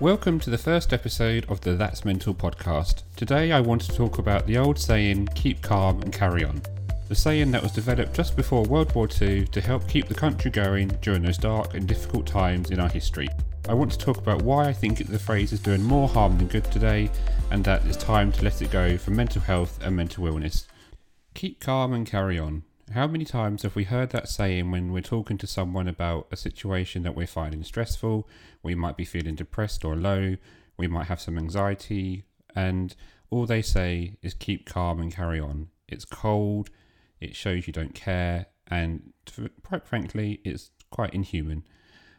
Welcome to the first episode of the That's Mental podcast. Today I want to talk about the old saying, keep calm and carry on. The saying that was developed just before World War II to help keep the country going during those dark and difficult times in our history. I want to talk about why I think the phrase is doing more harm than good today and that it's time to let it go for mental health and mental illness. Keep calm and carry on. How many times have we heard that saying when we're talking to someone about a situation that we're finding stressful? We might be feeling depressed or low, we might have some anxiety, and all they say is keep calm and carry on. It's cold, it shows you don't care, and quite frankly, it's quite inhuman.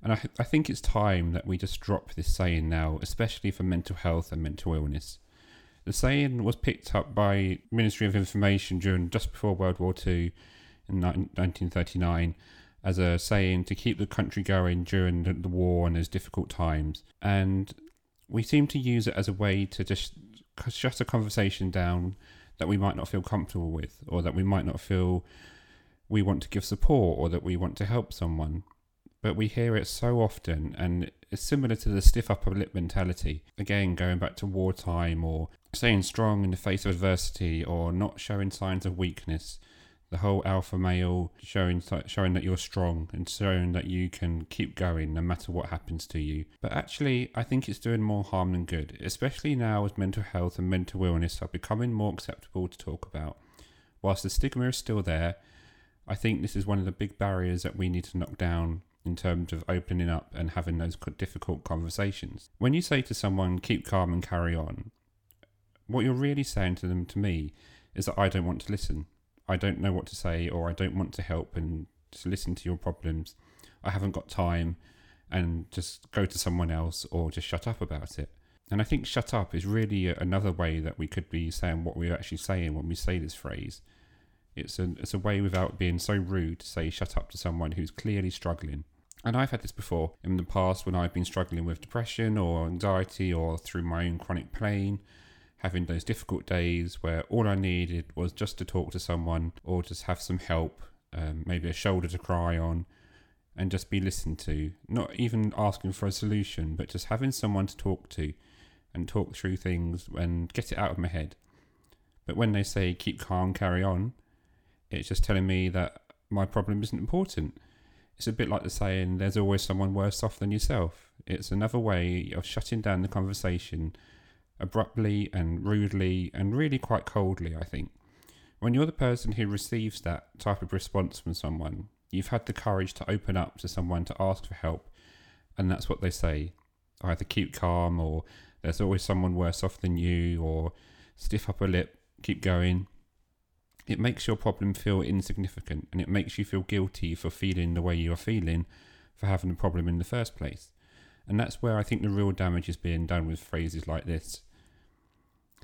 And I, I think it's time that we just drop this saying now, especially for mental health and mental illness. The saying was picked up by Ministry of Information during just before World War II in 1939 as a saying to keep the country going during the, war and those difficult times. And we seem to use it as a way to just shut a conversation down that we might not feel comfortable with, or that we might not feel we want to give support, or that we want to help someone. But we hear it so often, and it's similar to the stiff upper lip mentality. Again, going back to wartime, or staying strong in the face of adversity, or not showing signs of weakness the whole alpha male showing showing that you're strong and showing that you can keep going no matter what happens to you. But actually, I think it's doing more harm than good, especially now as mental health and mental illness are becoming more acceptable to talk about. Whilst the stigma is still there, I think this is one of the big barriers that we need to knock down in terms of opening up and having those difficult conversations. When you say to someone, keep calm and carry on, what you're really saying to them, to me, is that I don't want to listen. I don't know what to say or I don't want to help and just listen to your problems. I haven't got time and just go to someone else or just shut up about it. And I think shut up is really another way that we could be saying what we're actually saying when we say this phrase. It's a, it's a way without being so rude to say shut up to someone who's clearly struggling. And I've had this before in the past when I've been struggling with depression or anxiety or through my own chronic pain having those difficult days where all I needed was just to talk to someone or just have some help, um, maybe a shoulder to cry on, and just be listened to. Not even asking for a solution, but just having someone to talk to and talk through things and get it out of my head. But when they say keep calm, carry on, it's just telling me that my problem isn't important. It's a bit like the saying, there's always someone worse off than yourself. It's another way of shutting down the conversation abruptly and rudely and really quite coldly, I think. When you're the person who receives that type of response from someone, you've had the courage to open up to someone to ask for help, and that's what they say either keep calm, or there's always someone worse off than you, or stiff upper lip, keep going. It makes your problem feel insignificant and it makes you feel guilty for feeling the way you are feeling for having a problem in the first place. And that's where I think the real damage is being done with phrases like this.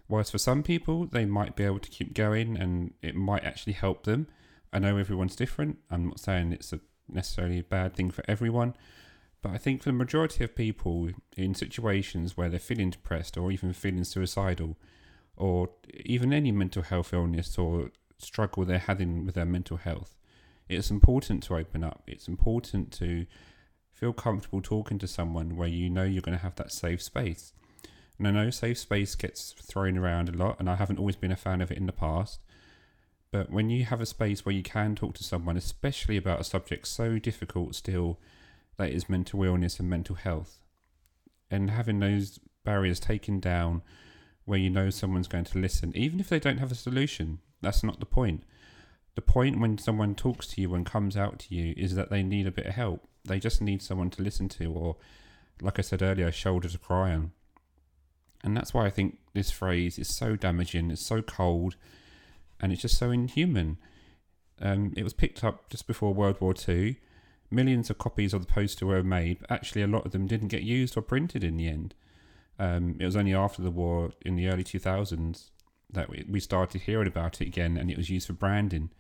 Whilst for some people, they might be able to keep going and it might actually help them. I know everyone's different. I'm not saying it's a necessarily a bad thing for everyone. But I think for the majority of people in situations where they're feeling depressed or even feeling suicidal, or even any mental health illness or struggle they're having with their mental health, it's important to open up. It's important to feel comfortable talking to someone where you know you're going to have that safe space. And I know safe space gets thrown around a lot, and I haven't always been a fan of it in the past. But when you have a space where you can talk to someone, especially about a subject so difficult still, that is mental illness and mental health, and having those barriers taken down where you know someone's going to listen, even if they don't have a solution, that's not the point. The point when someone talks to you and comes out to you is that they need a bit of help. They just need someone to listen to, or, like I said earlier, a shoulder to cry on. And that's why I think this phrase is so damaging, it's so cold, and it's just so inhuman. Um, it was picked up just before World War II. Millions of copies of the poster were made, but actually, a lot of them didn't get used or printed in the end. Um, it was only after the war, in the early 2000s, that we, we started hearing about it again, and it was used for branding.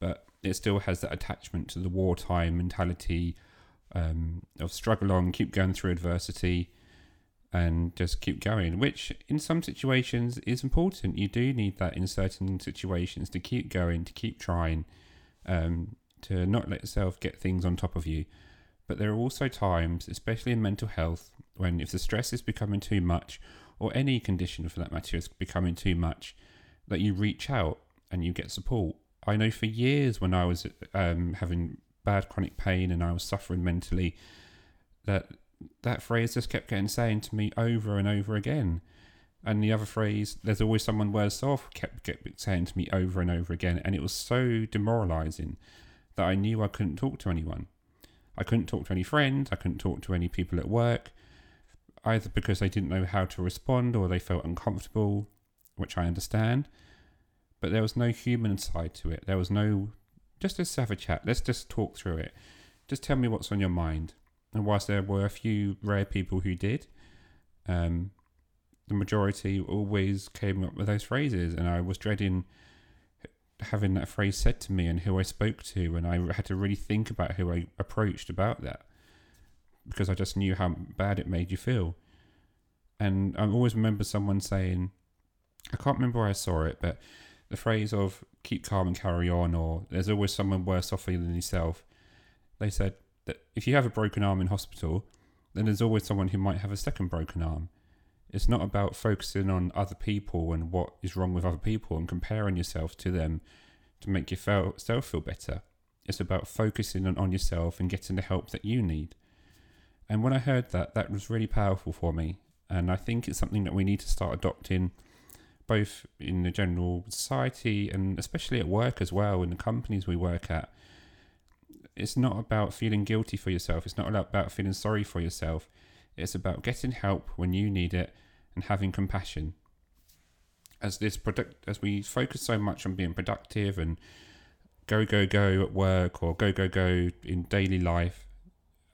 But it still has that attachment to the wartime mentality um, of struggle on, keep going through adversity, and just keep going, which in some situations is important. You do need that in certain situations to keep going, to keep trying, um, to not let yourself get things on top of you. But there are also times, especially in mental health, when if the stress is becoming too much, or any condition for that matter is becoming too much, that you reach out and you get support. I know for years when I was um, having bad chronic pain and I was suffering mentally, that that phrase just kept getting saying to me over and over again. And the other phrase, there's always someone worse off, kept, kept saying to me over and over again. And it was so demoralizing that I knew I couldn't talk to anyone. I couldn't talk to any friends, I couldn't talk to any people at work, either because they didn't know how to respond or they felt uncomfortable, which I understand. But there was no human side to it. There was no, just let's have a chat, let's just talk through it. Just tell me what's on your mind. And whilst there were a few rare people who did, um, the majority always came up with those phrases, and I was dreading having that phrase said to me and who I spoke to, and I had to really think about who I approached about that because I just knew how bad it made you feel. And I always remember someone saying, I can't remember where I saw it, but the phrase of keep calm and carry on, or there's always someone worse off than yourself. They said that if you have a broken arm in hospital, then there's always someone who might have a second broken arm. It's not about focusing on other people and what is wrong with other people and comparing yourself to them to make yourself feel better. It's about focusing on, yourself and getting the help that you need. And when I heard that, that was really powerful for me. And I think it's something that we need to start adopting both in the general society and especially at work as well, in the companies we work at. It's not about feeling guilty for yourself, it's not about feeling sorry for yourself. It's about getting help when you need it and having compassion. As this product, as we focus so much on being productive and go go go at work or go go go in daily life,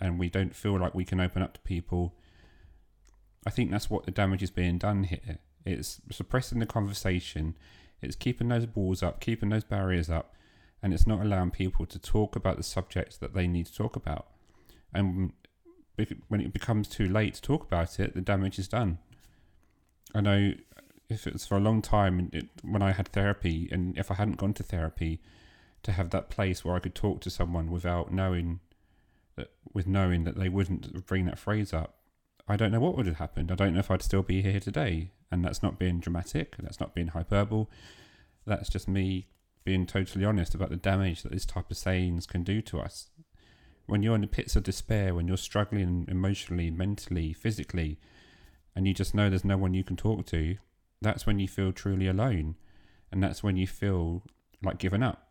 and we don't feel like we can open up to people. I think that's what the damage is being done here. It's suppressing the conversation. It's keeping those walls up, keeping those barriers up, and it's not allowing people to talk about the subjects that they need to talk about. And when it becomes too late to talk about it, the damage is done. I know if it's for a long time, it, when I had therapy, and if I hadn't gone to therapy, to have that place where I could talk to someone without knowing that, with knowing that they wouldn't bring that phrase up, I don't know what would have happened. I don't know if I'd still be here today. And that's not being dramatic. That's not being hyperbole. That's just me being totally honest about the damage that this type of sayings can do to us when you're in the pits of despair, when you're struggling emotionally, mentally, physically, and you just know there's no one you can talk to, that's when you feel truly alone. And that's when you feel like giving up.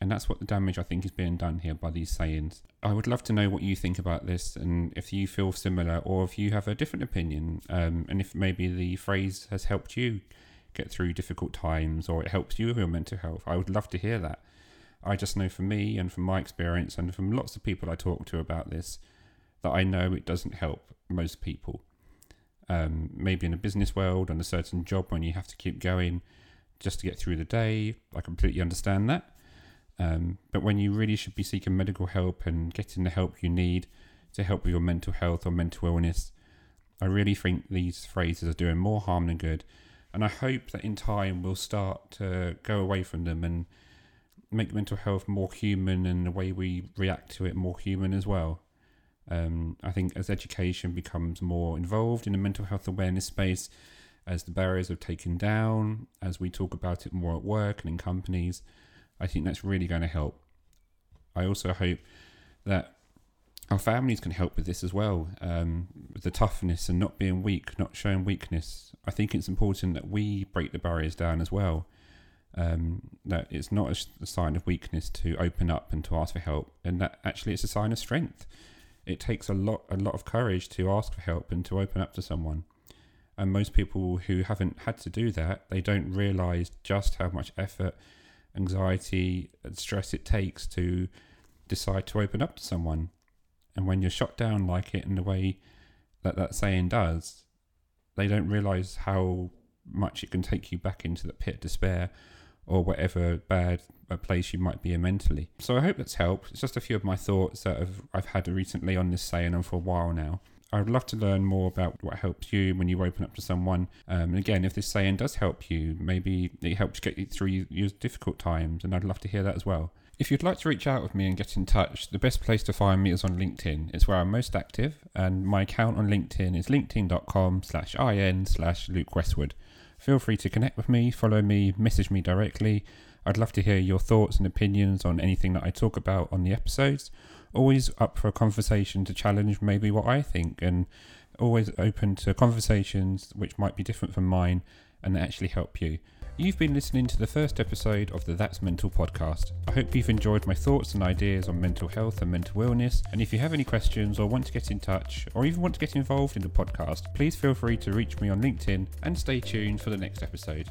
And that's what the damage I think is being done here by these sayings. I would love to know what you think about this and if you feel similar or if you have a different opinion um, and if maybe the phrase has helped you get through difficult times or it helps you with your mental health. I would love to hear that. I just know from me and from my experience and from lots of people I talk to about this that I know it doesn't help most people. Um, maybe in a business world, on a certain job when you have to keep going just to get through the day, I completely understand that. Um, but when you really should be seeking medical help and getting the help you need to help with your mental health or mental illness, I really think these phrases are doing more harm than good. And I hope that in time we'll start to go away from them and make mental health more human and the way we react to it more human as well. Um, I think as education becomes more involved in the mental health awareness space, as the barriers are taken down, as we talk about it more at work and in companies, I think that's really going to help. I also hope that our families can help with this as well, um, the toughness and not being weak, not showing weakness. I think it's important that we break the barriers down as well um, that it's not a, a sign of weakness to open up and to ask for help, and that actually it's a sign of strength. It takes a lot, a lot of courage to ask for help and to open up to someone. And most people who haven't had to do that, they don't realize just how much effort, anxiety, and stress it takes to decide to open up to someone. And when you're shot down like it in the way that that saying does, they don't realize how much it can take you back into the pit of despair or whatever bad place you might be in mentally. So I hope that's helped. It's just a few of my thoughts that I've, I've had recently on this saying and for a while now. I would love to learn more about what helps you when you open up to someone. Um, and again, if this saying does help you, maybe it helps get you through your difficult times, and I'd love to hear that as well. If you'd like to reach out with me and get in touch, the best place to find me is on LinkedIn. It's where I'm most active, and my account on LinkedIn is linkedin.com slash in slash Luke Westwood. Feel free to connect with me, follow me, message me directly. I'd love to hear your thoughts and opinions on anything that I talk about on the episodes. Always up for a conversation to challenge maybe what I think, and always open to conversations which might be different from mine and actually help you. You've been listening to the first episode of the That's Mental podcast. I hope you've enjoyed my thoughts and ideas on mental health and mental illness. And if you have any questions or want to get in touch or even want to get involved in the podcast, please feel free to reach me on LinkedIn and stay tuned for the next episode.